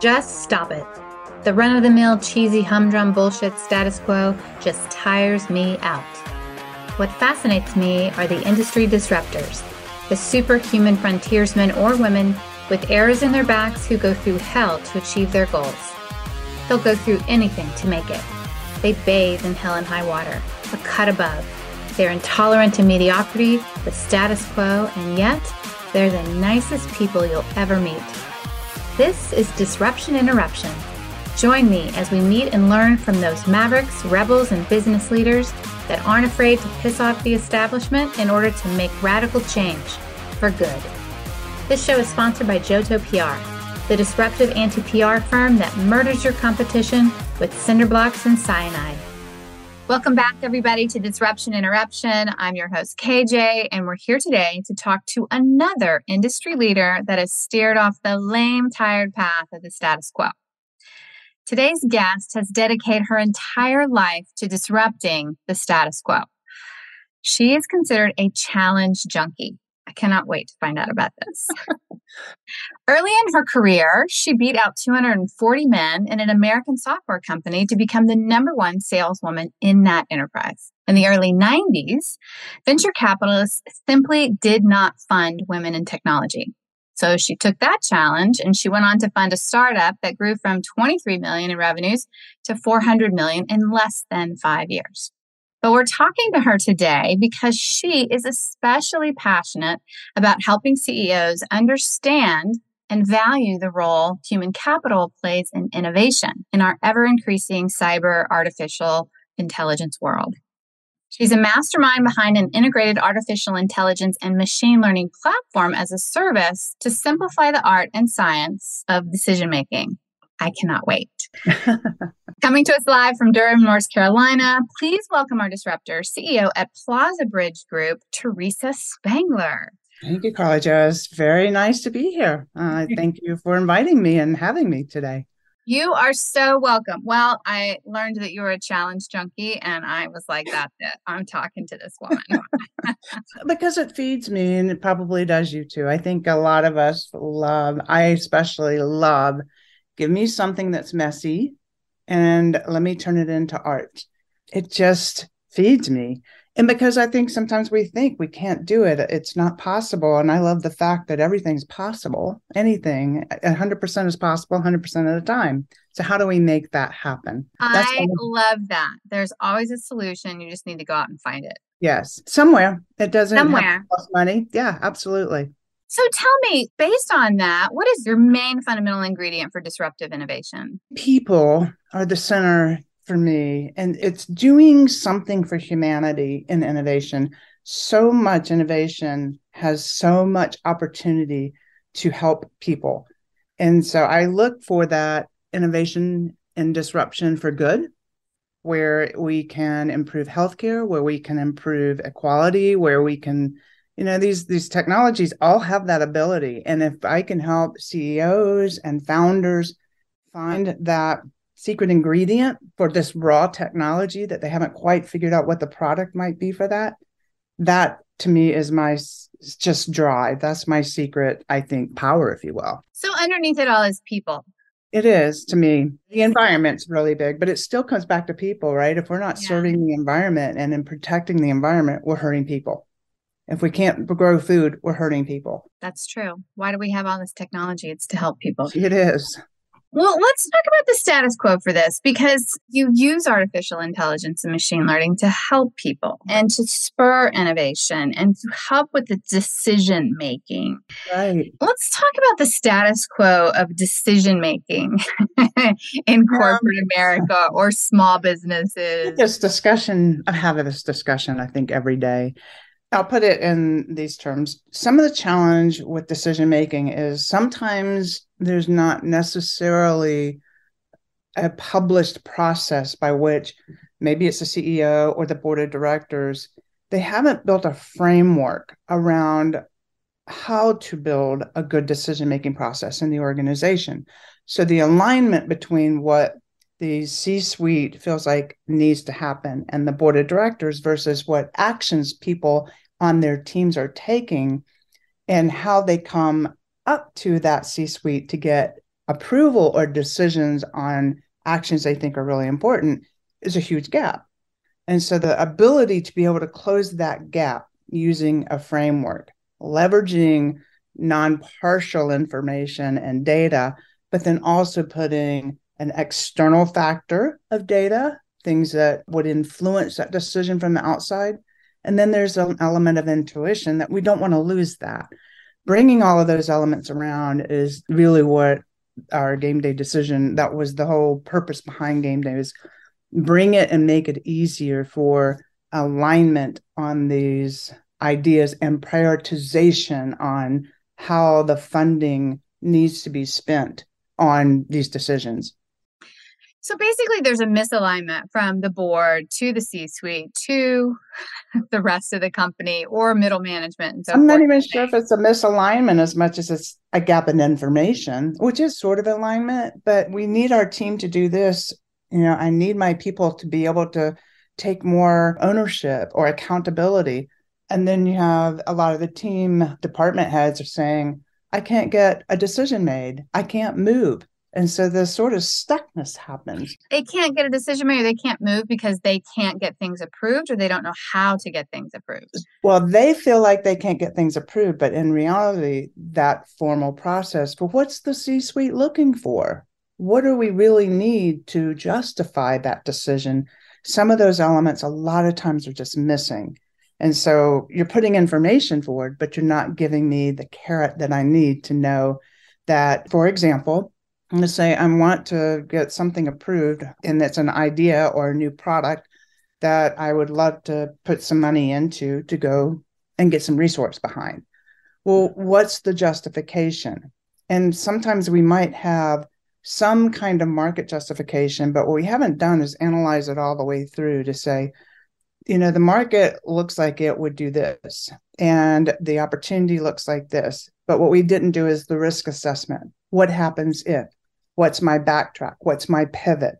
Just stop it. The run of the mill, cheesy, humdrum bullshit status quo just tires me out. What fascinates me are the industry disruptors, the superhuman frontiersmen or women with arrows in their backs who go through hell to achieve their goals. They'll go through anything to make it. They bathe in hell and high water, a cut above. They're intolerant to mediocrity, the status quo, and yet they're the nicest people you'll ever meet. This is Disruption Interruption. Join me as we meet and learn from those mavericks, rebels, and business leaders that aren't afraid to piss off the establishment in order to make radical change for good. This show is sponsored by JOTO PR, the disruptive anti PR firm that murders your competition with cinder blocks and cyanide. Welcome back, everybody, to Disruption Interruption. I'm your host, KJ, and we're here today to talk to another industry leader that has steered off the lame, tired path of the status quo. Today's guest has dedicated her entire life to disrupting the status quo. She is considered a challenge junkie. I cannot wait to find out about this. Early in her career, she beat out 240 men in an American software company to become the number one saleswoman in that enterprise. In the early 90s, venture capitalists simply did not fund women in technology. So she took that challenge and she went on to fund a startup that grew from 23 million in revenues to 400 million in less than 5 years. But we're talking to her today because she is especially passionate about helping CEOs understand and value the role human capital plays in innovation in our ever increasing cyber artificial intelligence world. She's a mastermind behind an integrated artificial intelligence and machine learning platform as a service to simplify the art and science of decision making. I cannot wait. Coming to us live from Durham, North Carolina, please welcome our disruptor, CEO at Plazabridge Group, Teresa Spangler. Thank you, Karla Jo. It's very nice to be here. Uh, thank you for inviting me and having me today. You are so welcome. Well, I learned that you were a challenge junkie, and I was like, that's it. I'm talking to this woman. because it feeds me, and it probably does you too. I think a lot of us love, I especially love, give me something that's messy and let me turn it into art. It just feeds me and because I think sometimes we think we can't do it, it's not possible. And I love the fact that everything's possible. Anything, 100% is possible 100% of the time. So, how do we make that happen? That's I love that. There's always a solution. You just need to go out and find it. Yes, somewhere. It doesn't somewhere. cost money. Yeah, absolutely. So tell me, based on that, what is your main fundamental ingredient for disruptive innovation? People are the center for me and it's doing something for humanity in innovation so much innovation has so much opportunity to help people and so i look for that innovation and disruption for good where we can improve healthcare where we can improve equality where we can you know these these technologies all have that ability. And if i can help ceos and founders find that secret ingredient for this raw technology that they haven't quite figured out what the product might be for that that to me is my just drive. That's my secret i think power if you will. So underneath it all is people. It is to me. The environment's really big but it still comes back to people right? If we're not yeah. serving the environment and in protecting the environment we're hurting people if we can't grow food we're hurting people that's true why do we have all this technology it's to help people it is well, let's talk about the status quo for this because you use artificial intelligence and machine learning to help people and to spur innovation and to help with the decision making. Right. Let's talk about the status quo of decision making in corporate um, America or small businesses. This discussion, I have this discussion, I think, every day. I'll put it in these terms. Some of the challenge with decision making is sometimes there's not necessarily a published process by which maybe it's the CEO or the board of directors, they haven't built a framework around how to build a good decision making process in the organization. So the alignment between what the C suite feels like needs to happen and the board of directors versus what actions people on their teams are taking and how they come up to that C suite to get approval or decisions on actions they think are really important is a huge gap. And so the ability to be able to close that gap using a framework, leveraging non partial information and data, but then also putting an external factor of data, things that would influence that decision from the outside. And then there's an element of intuition that we don't want to lose that. Bringing all of those elements around is really what our game day decision that was the whole purpose behind game day is bring it and make it easier for alignment on these ideas and prioritization on how the funding needs to be spent on these decisions. So basically, there's a misalignment from the board to the C suite to the rest of the company or middle management. So I'm not even sure if it's a misalignment as much as it's a gap in information, which is sort of alignment, but we need our team to do this. You know, I need my people to be able to take more ownership or accountability. And then you have a lot of the team department heads are saying, I can't get a decision made. I can't move. And so the sort of stuckness happens. They can't get a decision made, or they can't move because they can't get things approved, or they don't know how to get things approved. Well, they feel like they can't get things approved, but in reality, that formal process for what's the C suite looking for? What do we really need to justify that decision? Some of those elements, a lot of times, are just missing. And so you're putting information forward, but you're not giving me the carrot that I need to know that, for example, To say I want to get something approved and it's an idea or a new product that I would love to put some money into to go and get some resource behind. Well, what's the justification? And sometimes we might have some kind of market justification, but what we haven't done is analyze it all the way through to say, you know, the market looks like it would do this, and the opportunity looks like this. But what we didn't do is the risk assessment. What happens if? What's my backtrack? What's my pivot?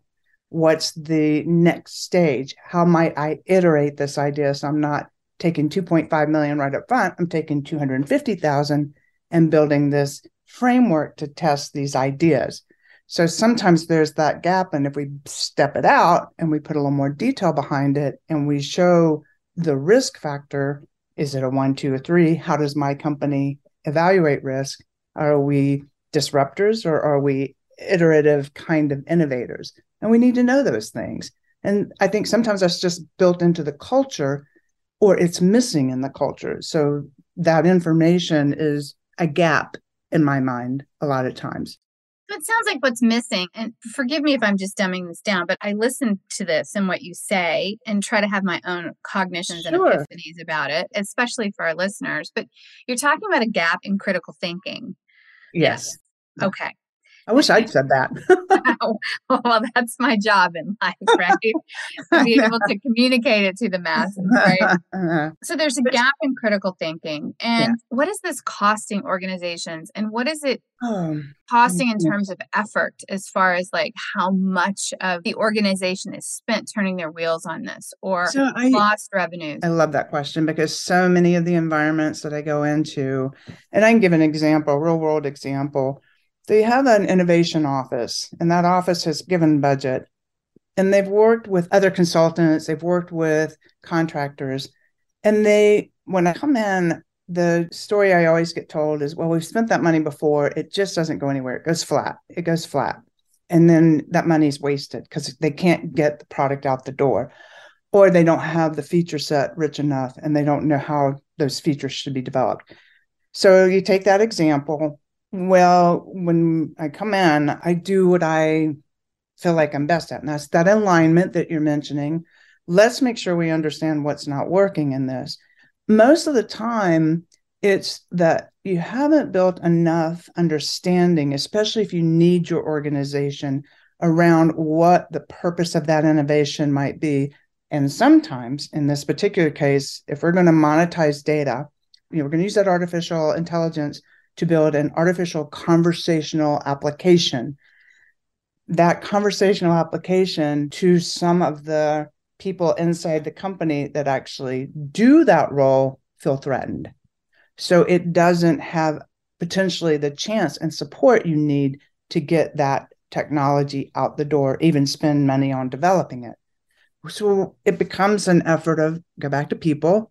What's the next stage? How might I iterate this idea so I'm not taking 2.5 million right up front, I'm taking 250,000 and building this framework to test these ideas. So sometimes there's that gap. And if we step it out and we put a little more detail behind it and we show the risk factor is it a one, two, or three? How does my company evaluate risk? Are we disruptors or are we iterative kind of innovators. And we need to know those things. And I think sometimes that's just built into the culture or it's missing in the culture. So that information is a gap in my mind a lot of times. it sounds like what's missing, and forgive me if I'm just dumbing this down, but I listen to this and what you say and try to have my own cognitions sure. and epiphanies about it, especially for our listeners. But you're talking about a gap in critical thinking. Yes. Okay. I wish I'd said that. well, that's my job in life, right? to be able to communicate it to the masses, right? So there's a gap in critical thinking. And yeah. what is this costing organizations and what is it oh, costing in terms of effort as far as like how much of the organization is spent turning their wheels on this or so I, lost revenues? I love that question because so many of the environments that I go into, and I can give an example, real world example they have an innovation office, and that office has given budget. And they've worked with other consultants, they've worked with contractors. And they, when I come in, the story I always get told is, well, we've spent that money before. It just doesn't go anywhere. It goes flat. It goes flat. And then that money's wasted because they can't get the product out the door or they don't have the feature set rich enough and they don't know how those features should be developed. So you take that example well, when I come in, I do what I feel like I'm best at, and that's that alignment that you're mentioning. Let's make sure we understand what's not working in this. Most of the time, it's that you haven't built enough understanding, especially if you need your organization around what the purpose of that innovation might be. And sometimes, in this particular case, if we're going to monetize data, you know, we're going to use that artificial intelligence to build an artificial conversational application. That conversational application to some of the people inside the company that actually do that role feel threatened. So it doesn't have potentially the chance and support you need to get that technology out the door, even spend money on developing it. So it becomes an effort of go back to people.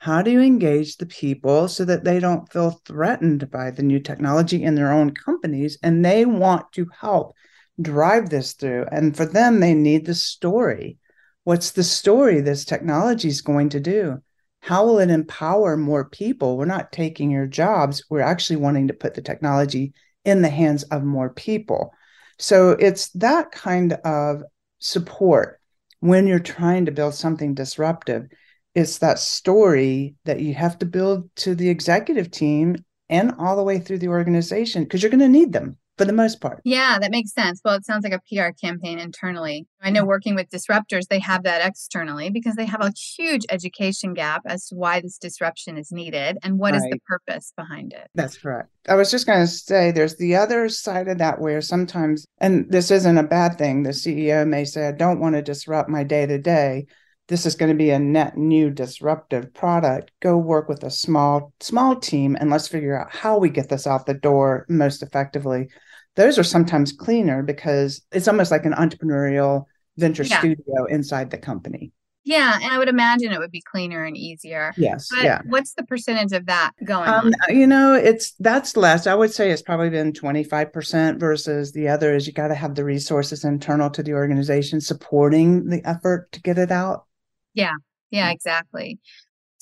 How do you engage the people so that they don't feel threatened by the new technology in their own companies and they want to help drive this through? And for them, they need the story. What's the story this technology is going to do? How will it empower more people? We're not taking your jobs, we're actually wanting to put the technology in the hands of more people. So it's that kind of support when you're trying to build something disruptive. It's that story that you have to build to the executive team and all the way through the organization because you're going to need them for the most part. Yeah, that makes sense. Well, it sounds like a PR campaign internally. I know mm-hmm. working with disruptors, they have that externally because they have a huge education gap as to why this disruption is needed and what right. is the purpose behind it. That's correct. I was just going to say there's the other side of that where sometimes, and this isn't a bad thing, the CEO may say, I don't want to disrupt my day to day this is going to be a net new disruptive product go work with a small small team and let's figure out how we get this out the door most effectively those are sometimes cleaner because it's almost like an entrepreneurial venture yeah. studio inside the company. Yeah, and I would imagine it would be cleaner and easier. Yes. But yeah. What's the percentage of that going um, on? You know, it's that's less. I would say it's probably been 25% versus the other is you got to have the resources internal to the organization supporting the effort to get it out. Yeah. Yeah, mm. exactly.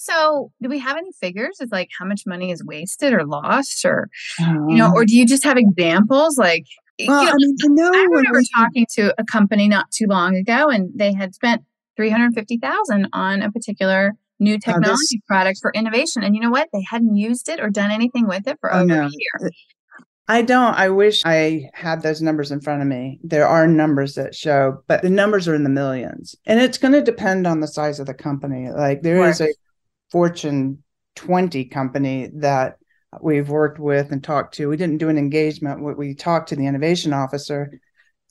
So, do we have any figures? It's like how much money is wasted or lost, or um, you know, or um. do you just have examples? Like, well, you know, I mean, I know. I remember talking to a company not too long ago, and they had spent three hundred fifty thousand on a particular new technology this, product for innovation, and you know what? They hadn't used it or done anything with it for over a year. I don't. I wish I had those numbers in front of me. There are numbers that show, but the numbers are in the millions. And it's going to depend on the size of the company. Like there is a Fortune 20 company that we've worked with and talked to. We didn't do an engagement. We talked to the innovation officer.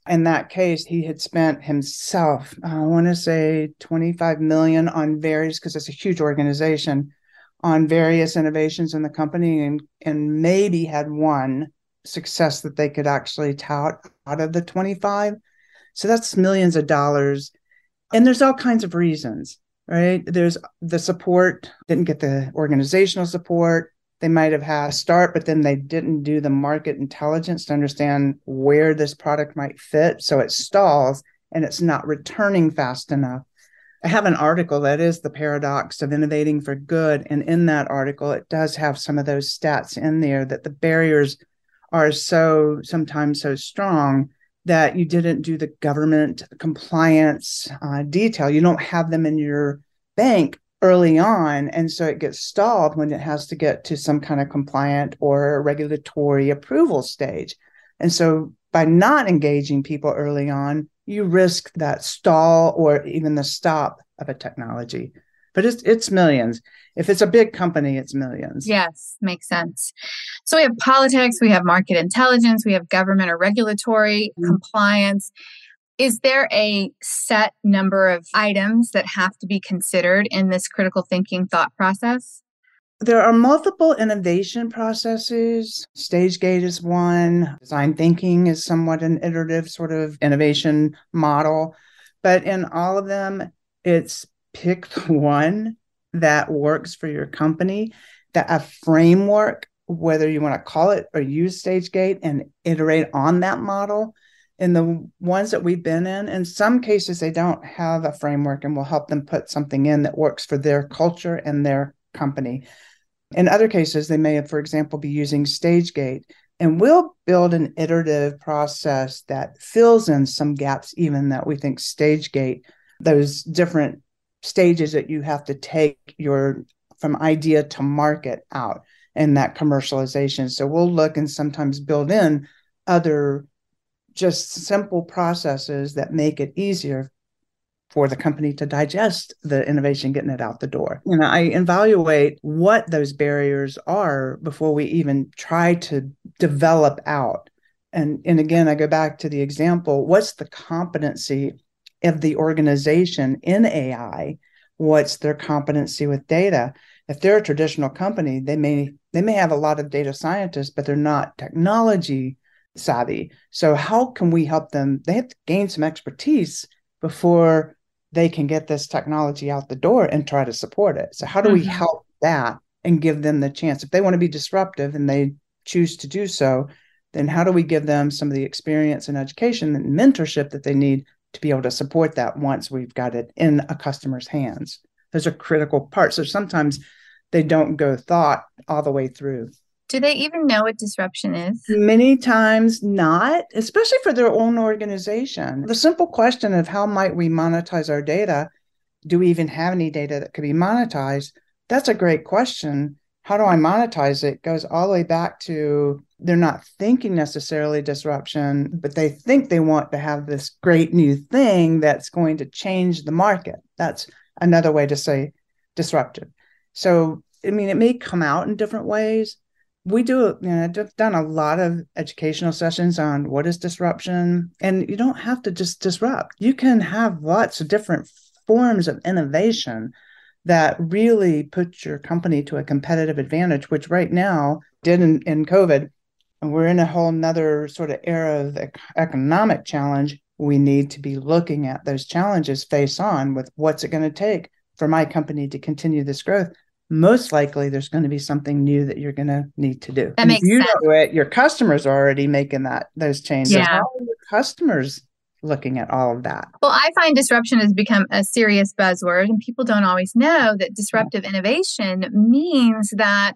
In that case, he had spent himself, uh, I want to say 25 million on various, because it's a huge organization, on various innovations in the company and, and maybe had one success that they could actually tout out of the 25. So that's millions of dollars. And there's all kinds of reasons right? There's the support, didn't get the organizational support. They might have had a start, but then they didn't do the market intelligence to understand where this product might fit. So it stalls and it's not returning fast enough. I have an article that is the paradox of innovating for good. And in that article, it does have some of those stats in there that the barriers are so sometimes so strong that you didn't do the government compliance uh, detail. You don't have them in your bank early on. And so it gets stalled when it has to get to some kind of compliant or regulatory approval stage. And so by not engaging people early on, you risk that stall or even the stop of a technology. But it's it's millions. If it's a big company, it's millions. Yes, makes sense. So we have politics, we have market intelligence, we have government or regulatory mm-hmm. compliance. Is there a set number of items that have to be considered in this critical thinking thought process? There are multiple innovation processes. Stage gate is one. Design thinking is somewhat an iterative sort of innovation model. But in all of them, it's pick the one that works for your company, that a framework, whether you want to call it or use StageGate and iterate on that model. In the ones that we've been in, in some cases, they don't have a framework and we'll help them put something in that works for their culture and their company. In other cases, they may, for example, be using StageGate and we'll build an iterative process that fills in some gaps, even that we think StageGate, those different stages that you have to take your from idea to market out and that commercialization. So we'll look and sometimes build in other just simple processes that make it easier for the company to digest the innovation, getting it out the door. You know, I evaluate what those barriers are before we even try to develop out. And, and again, I go back to the example what's the competency of the organization in AI, what's their competency with data. If they're a traditional company, they may they may have a lot of data scientists, but they're not technology savvy. So, how can we help them? They have to gain some expertise before they can get this technology out the door and try to support it. So, how do mm-hmm. we help that and give them the chance? If they want to be disruptive and they choose to do so, then how do we give them some of the experience and education and mentorship that they need to be able to support that once we've got it in a customer's hands? Those are critical parts. So sometimes they don't go thought all the way through. Do they even know what disruption is? Many times not, especially for their own organization. The simple question of how might we monetize our data? Do we even have any data that could be monetized? That's a great question. How do I monetize it? Goes all the way back to they're not thinking necessarily disruption, but they think they want to have this great new thing that's going to change the market. That's another way to say disruptive. So, I mean, it may come out in different ways. We do, you know, I've done a lot of educational sessions on what is disruption, and you don't have to just disrupt. You can have lots of different forms of innovation that really put your company to a competitive advantage, which right now did in, in COVID. And we're in a whole nother sort of era of economic challenge. We need to be looking at those challenges face on with what's it going to take for my company to continue this growth most likely there's going to be something new that you're going to need to do. That makes you sense. know it, your customers are already making that those changes. Yeah. How are your customers looking at all of that? Well, I find disruption has become a serious buzzword, and people don't always know that disruptive innovation means that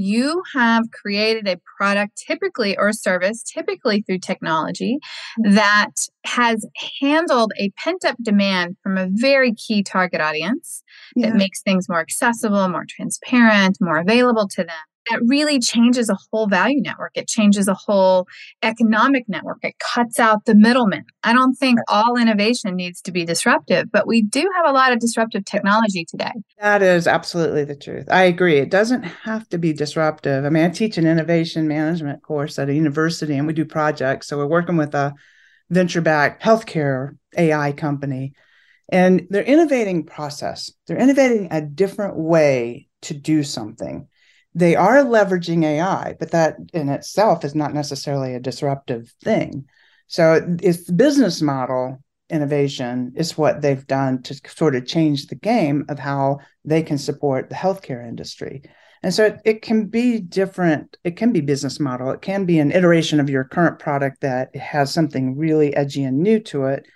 you have created a product, typically or service, typically through technology, mm-hmm. that has handled a pent up demand from a very key target audience yeah. that makes things more accessible, more transparent, more available to them that really changes a whole value network. It changes a whole economic network. It cuts out the middleman. I don't think all innovation needs to be disruptive, but we do have a lot of disruptive technology today. That is absolutely the truth. I agree. It doesn't have to be disruptive. I mean, I teach an innovation management course at a university and we do projects. So we're working with a venture backed healthcare AI company. And they're innovating process. They're innovating a different way to do something they are leveraging AI, but that in itself is not necessarily a disruptive thing. So it's business model innovation is what they've done to sort of change the game of how they can support the healthcare industry. And so it, it can be different. It can be business model. It can be an iteration of your current product that has something really edgy and new to it,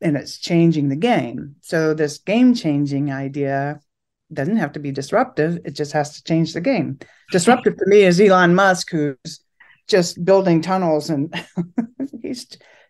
and it's changing the game. So this game changing idea doesn't have to be disruptive. It just has to change the game. Disruptive to me is Elon Musk, who's just building tunnels and he's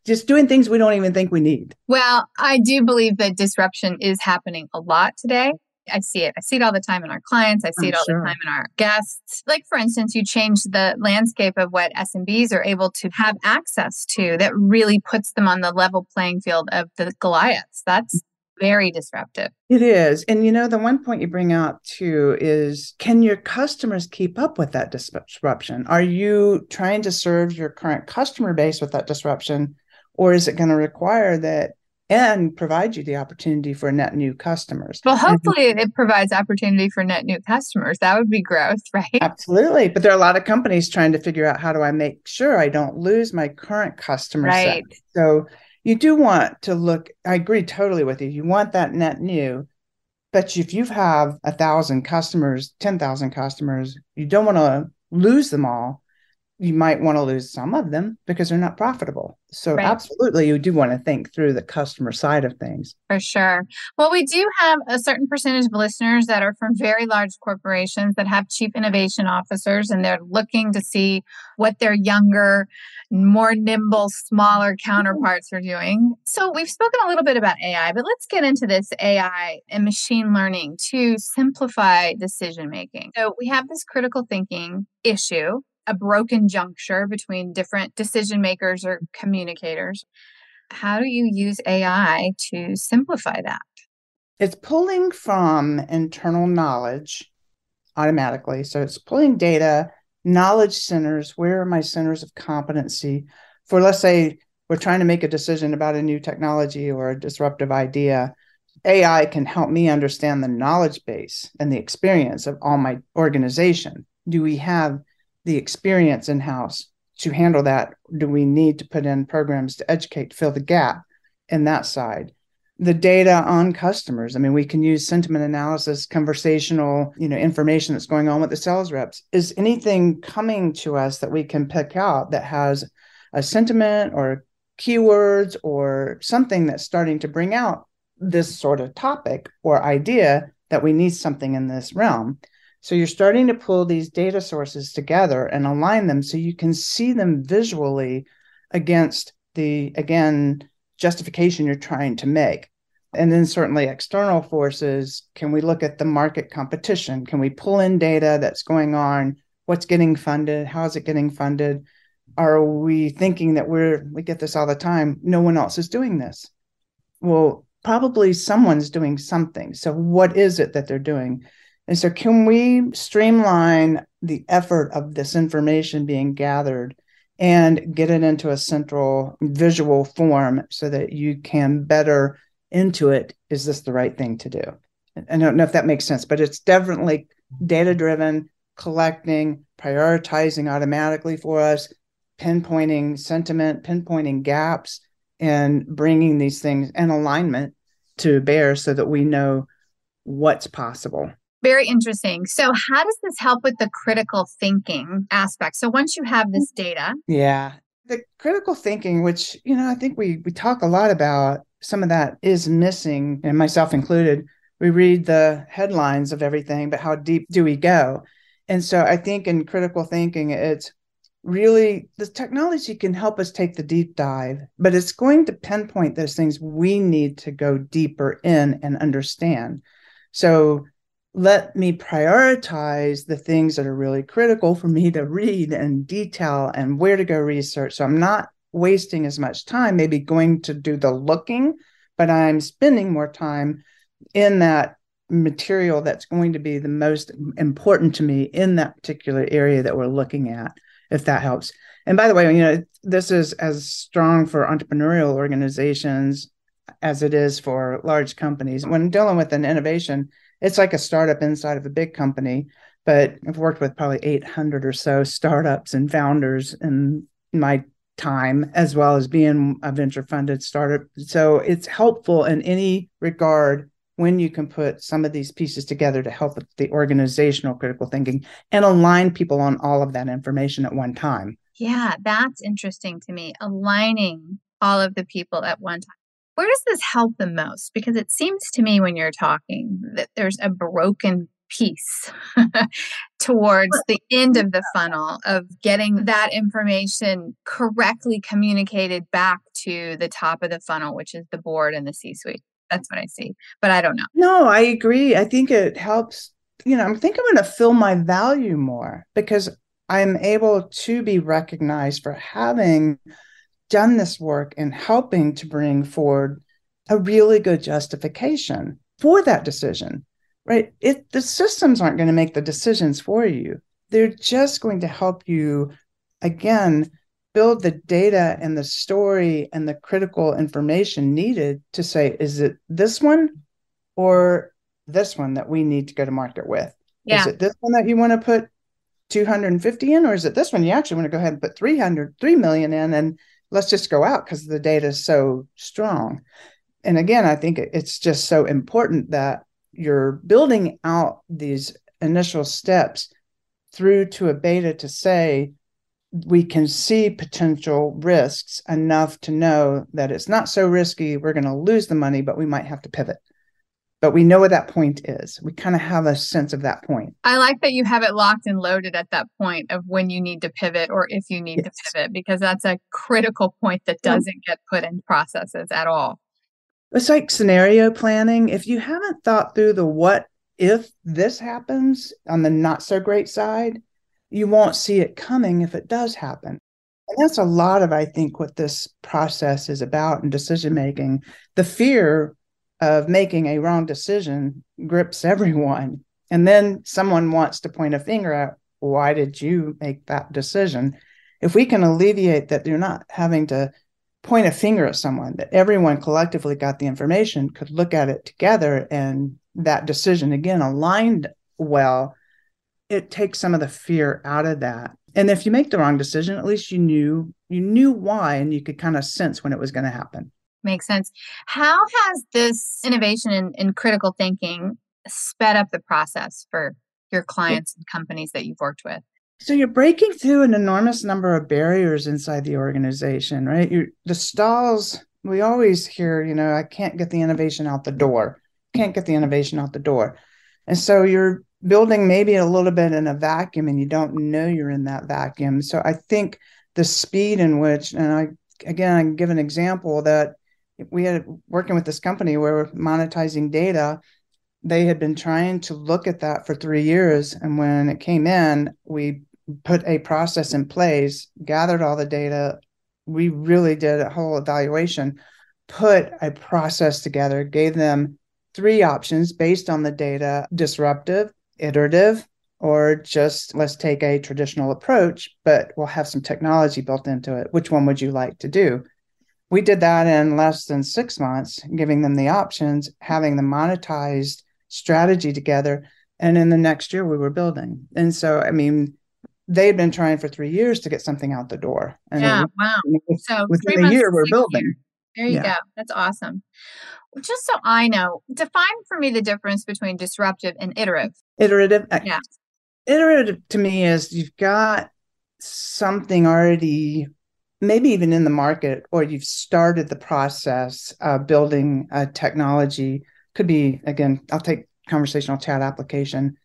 just doing things we don't even think we need. Well, I do believe that disruption is happening a lot today. I see it. I see it all the time in our clients. I see it all sure. the time in our guests. Like, for instance, you change the landscape of what SMBs are able to have access to that really puts them on the level playing field of the Goliaths. That's very disruptive. It is. And you know, the one point you bring out too is can your customers keep up with that disruption? Are you trying to serve your current customer base with that disruption? Or is it going to require that and provide you the opportunity for net new customers. Well, hopefully it provides opportunity for net new customers. That would be growth, right? Absolutely. But there are a lot of companies trying to figure out how do I make sure I don't lose my current customer right. set. So you do want to look i agree totally with you you want that net new but if you have a thousand customers 10000 customers you don't want to lose them all you might want to lose some of them because they're not profitable. So right. absolutely you do want to think through the customer side of things. For sure. Well, we do have a certain percentage of listeners that are from very large corporations that have chief innovation officers and they're looking to see what their younger, more nimble, smaller counterparts are doing. So we've spoken a little bit about AI, but let's get into this AI and machine learning to simplify decision making. So we have this critical thinking issue a broken juncture between different decision makers or communicators. How do you use AI to simplify that? It's pulling from internal knowledge automatically. So it's pulling data, knowledge centers. Where are my centers of competency? For let's say we're trying to make a decision about a new technology or a disruptive idea. AI can help me understand the knowledge base and the experience of all my organization. Do we have the experience in house to handle that, do we need to put in programs to educate, to fill the gap in that side? The data on customers. I mean, we can use sentiment analysis, conversational, you know, information that's going on with the sales reps. Is anything coming to us that we can pick out that has a sentiment or keywords or something that's starting to bring out this sort of topic or idea that we need something in this realm? So you're starting to pull these data sources together and align them so you can see them visually against the, again, justification you're trying to make. And then certainly external forces. Can we look at the market competition? Can we pull in data that's going on? What's getting funded? How is it getting funded? Are we thinking that we're, we get this all the time, no one else is doing this? Well, probably someone's doing something. So, what is it that they're doing? And so, can we streamline the effort of this information being gathered and get it into a central visual form so that you can better intuit is this the right thing to do? I don't know if that makes sense, but it's definitely data driven, collecting, prioritizing automatically for us, pinpointing sentiment, pinpointing gaps, and bringing these things in alignment to bear so that we know what's possible. Very interesting. So, how does this help with the critical thinking aspect? So, once you have this data, yeah, the critical thinking, which you know, I think we we talk a lot about, some of that is missing, and myself included. We read the headlines of everything, but how deep do we go? And so, I think in critical thinking, it's really the technology can help us take the deep dive, but it's going to pinpoint those things we need to go deeper in and understand. So let me prioritize the things that are really critical for me to read and detail and where to go research. So I'm not wasting as much time, maybe going to do the looking, but I'm spending more time in that material that's going to be the most important to me in that particular area that we're looking at, if that helps. And by the way, you know, this is as strong for entrepreneurial organizations as it is for large companies. When dealing with an innovation, it's like a startup inside of a big company but i've worked with probably 800 or so startups and founders in my time as well as being a venture funded startup. So it's helpful in any regard when you can put some of these pieces together to help the organizational critical thinking and align people on all of that information at one time. Yeah that's interesting to me aligning all of the people at one time where does this help the most? Because it seems to me when you're talking that there's a broken piece towards the end of the funnel of getting that information correctly communicated back to the top of the funnel, which is the board and the C suite. That's what I see, but I don't know. No, I agree. I think it helps. You know, I think I'm going to feel my value more because I'm able to be recognized for having done this work in helping to bring forward a really good justification for that decision right it the systems aren't going to make the decisions for you they're just going to help you again build the data and the story and the critical information needed to say is it this one or this one that we need to go to market with yeah. is it this one that you want to put 250 in or is it this one you actually want to go ahead and put 300 3 million in and let's just go out because the data is so strong. And again, I think it's just so important that you're building out these initial steps through to a beta to say we can see potential risks enough to know that it's not so risky we're going to lose the money but we might have to pivot but we know what that point is. We kind of have a sense of that point. I like that you have it locked and loaded at that point of when you need to pivot or if you need yes. to pivot, because that's a critical point that doesn't get put in processes at all. It's like scenario planning. If you haven't thought through the what if this happens on the not so great side, you won't see it coming if it does happen. And that's a lot of, I think, what this process is about in decision making. The fear of making a wrong decision grips everyone. And then someone wants to point a finger at why did you make that decision? If we can alleviate that, you're not having to point a finger at someone, that everyone collectively got the information, could look at it together, and that decision again aligned well, it takes some of the fear out of that. And if you make the wrong decision, at least you knew you knew why and you could kind of sense when it was going to happen. Makes sense. How has this innovation in, in critical thinking sped up the process for your clients and companies that you've worked with? So you're breaking through an enormous number of barriers inside the organization, right? You're, the stalls, we always hear, you know, I can't get the innovation out the door. Can't get the innovation out the door. And so you're building maybe a little bit in a vacuum and you don't know you're in that vacuum. So I think the speed in which, and I, again, I give an example that we had working with this company where we're monetizing data. They had been trying to look at that for three years and when it came in we put a process in place gathered all the data. We really did a whole evaluation put a process together gave them three options based on the data disruptive iterative or just let's take a traditional approach but we'll have some technology built into it. Which one would you like to do we did that in less than six months, giving them the options, having the monetized strategy together. And in the next year, we were building. And so, I mean, they'd been trying for three years to get something out the door. And yeah, wow. so within a year, we're building. Year. There you yeah. go. That's awesome. Just so I know, define for me the difference between disruptive and iterative. Iterative. Uh, yeah. Iterative to me is you've got something already maybe even in the market or you've started the process of building a technology could be again i'll take conversational chat application.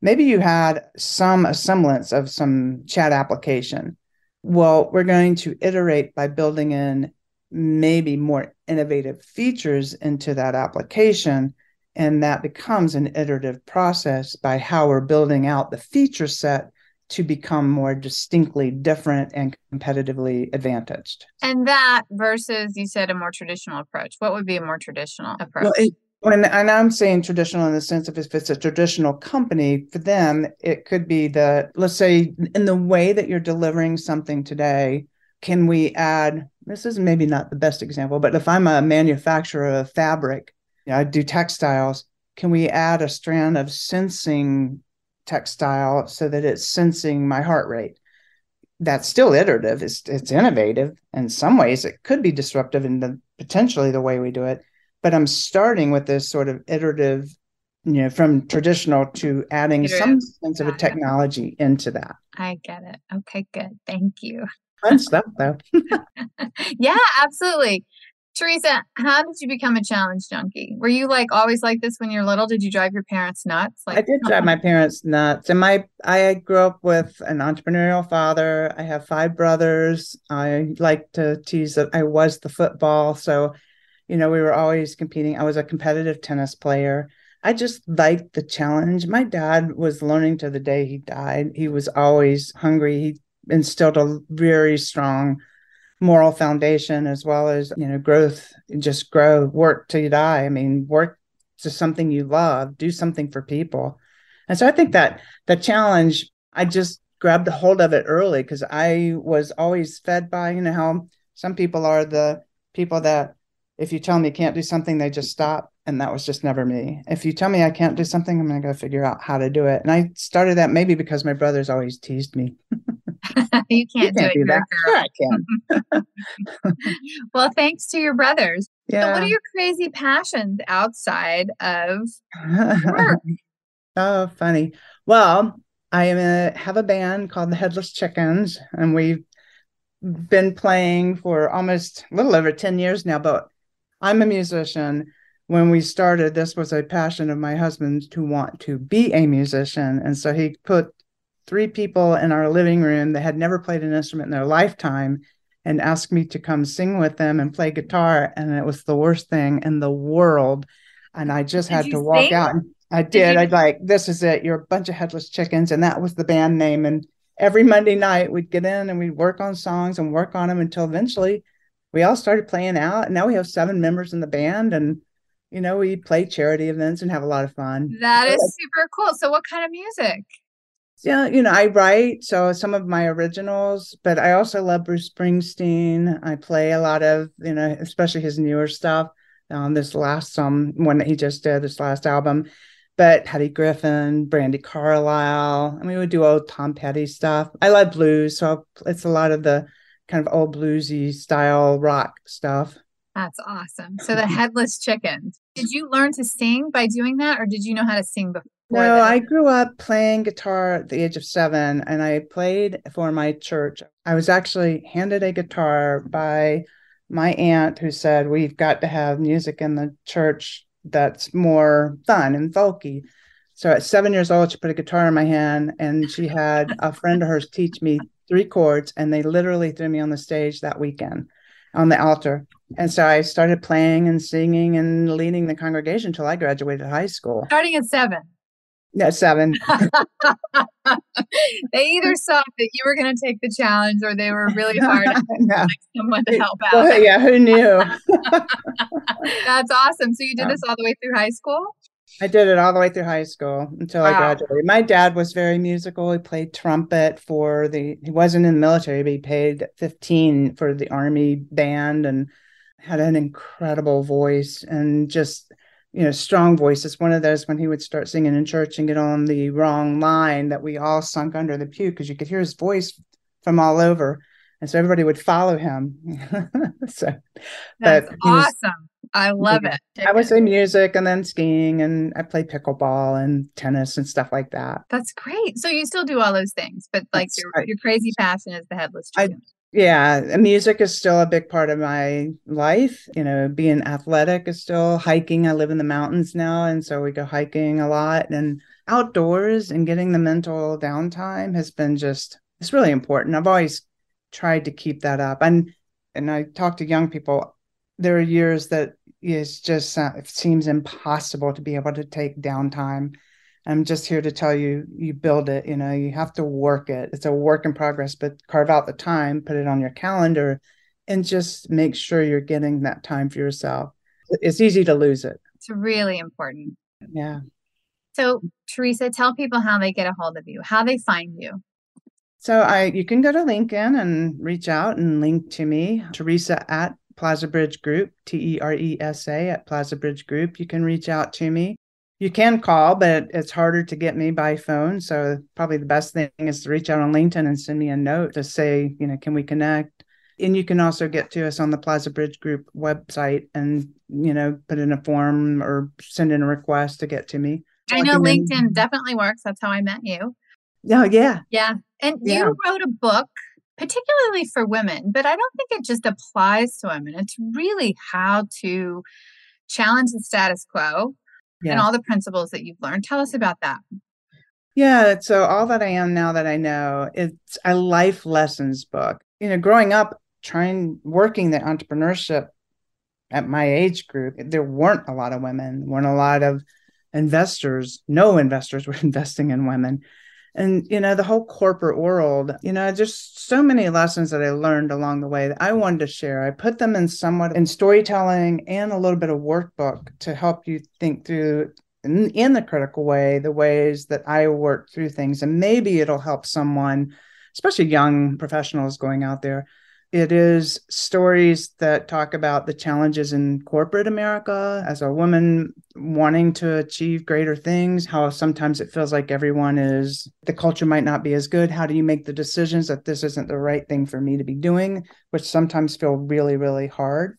Maybe you had some semblance of some chat application. Well we're going to iterate by building in maybe more innovative features into that application and that becomes an iterative process by how we're building out the feature set to become more distinctly different and competitively advantaged. And that versus you said a more traditional approach. What would be a more traditional approach? Well, it, when and I'm saying traditional in the sense of if it's a traditional company, for them, it could be that let's say in the way that you're delivering something today, can we add this is maybe not the best example, but if I'm a manufacturer of fabric, you know, I do textiles, can we add a strand of sensing textile so that it's sensing my heart rate. That's still iterative. It's it's innovative. In some ways, it could be disruptive in the potentially the way we do it. But I'm starting with this sort of iterative, you know, from traditional to adding iterative. some sense of a technology into that. I get it. Okay, good. Thank you. Fun stuff though. yeah, absolutely. Teresa, how did you become a challenge junkie? Were you like always like this when you're little? Did you drive your parents nuts? Like I did drive my parents nuts. And my I grew up with an entrepreneurial father. I have five brothers. I like to tease that I was the football. So, you know, we were always competing. I was a competitive tennis player. I just liked the challenge. My dad was learning to the day he died. He was always hungry. He instilled a very strong moral foundation as well as you know growth just grow work till you die. I mean work to something you love do something for people. And so i think that the challenge i just grabbed a hold of it early because i was always fed by you know how some people are the people that if you tell me you can't do something they just stop and that was just never me if you tell me i can't do something i'm going to go figure out how to do it and i started that maybe because my brothers always teased me you can't, you can't do it. Do that. Sure, I can. well, thanks to your brothers. Yeah. So what are your crazy passions outside of work? oh, funny. Well, I am a, have a band called the Headless Chickens, and we've been playing for almost a little over 10 years now, but I'm a musician. When we started, this was a passion of my husband's to want to be a musician. And so he put three people in our living room that had never played an instrument in their lifetime and asked me to come sing with them and play guitar. And it was the worst thing in the world. And I just had to walk sing? out. And I did. did I'd like, this is it. You're a bunch of headless chickens. And that was the band name. And every Monday night we'd get in and we'd work on songs and work on them until eventually we all started playing out. And now we have seven members in the band. And you know, we play charity events and have a lot of fun. That is super cool. So, what kind of music? yeah, you know, I write so some of my originals, but I also love Bruce Springsteen. I play a lot of, you know, especially his newer stuff. Um, this last um one that he just did, this last album. but Patty Griffin, Brandi Carlile, I mean, we would do old Tom Petty stuff. I love blues, so it's a lot of the kind of old bluesy style rock stuff. That's awesome. So the headless chicken. Did you learn to sing by doing that, or did you know how to sing before? No, that? I grew up playing guitar at the age of seven, and I played for my church. I was actually handed a guitar by my aunt, who said we've got to have music in the church that's more fun and folky. So at seven years old, she put a guitar in my hand, and she had a friend of hers teach me three chords, and they literally threw me on the stage that weekend on the altar. And so I started playing and singing and leading the congregation until I graduated high school. Starting at seven. Yeah, seven. they either saw that you were going to take the challenge or they were really hard no. someone to help out. Well, yeah, who knew? That's awesome. So you did this all the way through high school? I did it all the way through high school until wow. I graduated. My dad was very musical. He played trumpet for the, he wasn't in the military, but he paid 15 for the army band and had an incredible voice and just, you know, strong voice. It's one of those when he would start singing in church and get on the wrong line that we all sunk under the pew because you could hear his voice from all over. And so everybody would follow him. so that's awesome. Was, I love it. I would say music and then skiing and I play pickleball and tennis and stuff like that. That's great. So you still do all those things, but like your, right. your crazy passion is the headless chicken. I, yeah, music is still a big part of my life. You know, being athletic is still hiking. I live in the mountains now, and so we go hiking a lot and outdoors and getting the mental downtime has been just it's really important. I've always tried to keep that up. And and I talk to young people there are years that it's just uh, it seems impossible to be able to take downtime. I'm just here to tell you, you build it. You know, you have to work it. It's a work in progress, but carve out the time, put it on your calendar, and just make sure you're getting that time for yourself. It's easy to lose it. It's really important. Yeah. So, Teresa, tell people how they get a hold of you, how they find you. So I you can go to LinkedIn and reach out and link to me, Teresa at Plazabridge Group, T E R E S A at Plazabridge Group. You can reach out to me. You can call, but it's harder to get me by phone. So probably the best thing is to reach out on LinkedIn and send me a note to say, you know, can we connect? And you can also get to us on the Plazabridge Group website and, you know, put in a form or send in a request to get to me. I know LinkedIn definitely works. That's how I met you. Oh, yeah. Yeah. And yeah. you wrote a book particularly for women, but I don't think it just applies to women. It's really how to challenge the status quo yeah. and all the principles that you've learned. Tell us about that. Yeah, so all that I am now that I know, it's a life lessons book. You know, growing up, trying working the entrepreneurship at my age group, there weren't a lot of women, weren't a lot of investors, no investors were investing in women and you know the whole corporate world you know just so many lessons that i learned along the way that i wanted to share. I put them in somewhat in storytelling and a little bit of workbook to help you think through in, in the critical way the ways that i work through things. And maybe it'll help someone especially young professionals going out there it is stories that talk about the challenges in corporate America as a woman wanting to achieve greater things, how sometimes it feels like everyone is, the culture might not be as good. How do you make the decisions that this isn't the right thing for me to be doing, which sometimes feel really, really hard?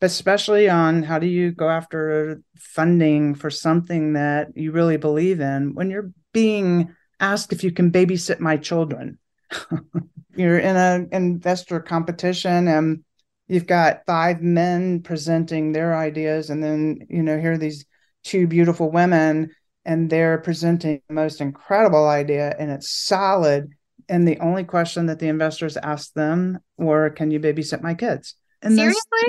But especially on how do you go after funding for something that you really believe in when you're being asked if you can babysit my children you're in an investor competition and you've got five men presenting their ideas and then you know here are these two beautiful women and they're presenting the most incredible idea and it's solid. And the only question that the investors asked them were can you babysit my kids? And seriously? Yeah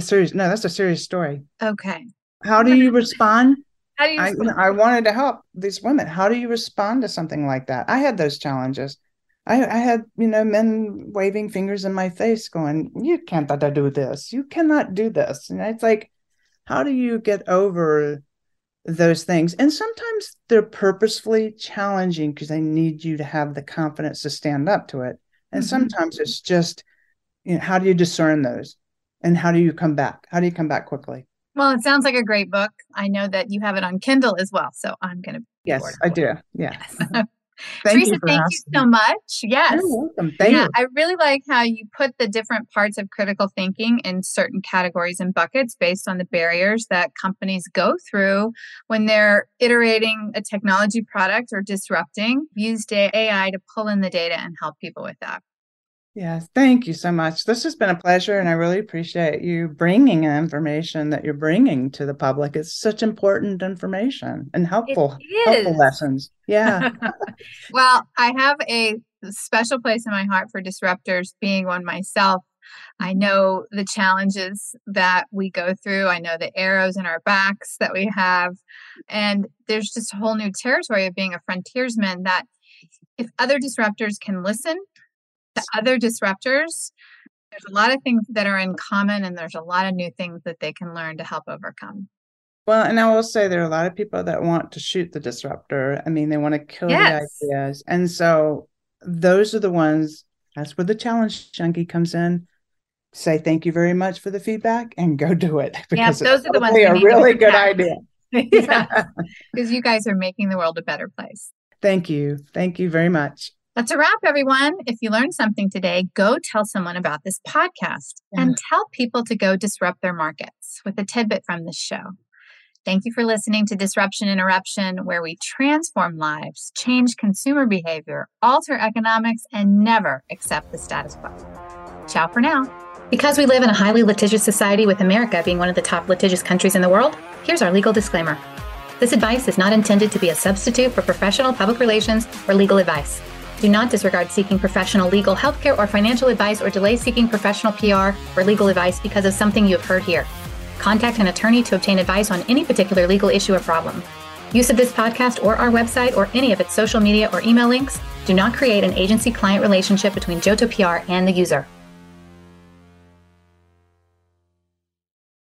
serious no that's a serious story. Okay. How do you respond? How do you I, I wanted to help these women. How do you respond to something like that? I had those challenges I, I had, you know, men waving fingers in my face going, you can't do this. You cannot do this. And it's like, how do you get over those things? And sometimes they're purposefully challenging because they need you to have the confidence to stand up to it. And mm-hmm. sometimes it's just, you know, how do you discern those? And how do you come back? How do you come back quickly? Well, it sounds like a great book. I know that you have it on Kindle as well, so I'm going to. Yes, I do. Yes. Thank Teresa, you thank asking. you so much. Yes. You're welcome. Thank yeah, you. I really like how you put the different parts of critical thinking in certain categories and buckets based on the barriers that companies go through when they're iterating a technology product or disrupting. Use AI to pull in the data and help people with that. Yes, thank you so much. This has been a pleasure, and I really appreciate you bringing information that you're bringing to the public. It's such important information and helpful, helpful lessons. Yeah. well, I have a special place in my heart for disruptors, being one myself. I know the challenges that we go through. I know the arrows in our backs that we have. And there's just a whole new territory of being a frontiersman that if other disruptors can listen to other disruptors, there's a lot of things that are in common and there's a lot of new things that they can learn to help overcome. Well, and I will say there are a lot of people that want to shoot the disruptor. I mean, they want to kill yes. the ideas. And so those are the ones, that's where the challenge junkie comes in. Say thank you very much for the feedback and go do it. Because yeah, those are the ones. a really good idea. yeah, because you guys are making the world a better place. Thank you. Thank you very much. That's a wrap, everyone. If you learned something today, go tell someone about this podcast yeah. and tell people to go disrupt their markets with a tidbit from this show. Thank you for listening to Disruption Interruption, where we transform lives, change consumer behavior, alter economics, and never accept the status quo. Ciao for now. Because we live in a highly litigious society, with America being one of the top litigious countries in the world, here's our legal disclaimer. This advice is not intended to be a substitute for professional public relations or legal advice. Do not disregard seeking professional legal, healthcare, or financial advice or delay seeking professional PR or legal advice because of something you have heard here. Contact an attorney to obtain advice on any particular legal issue or problem. Use of this podcast or our website or any of its social media or email links do not create an agency client relationship between JOTO PR and the user.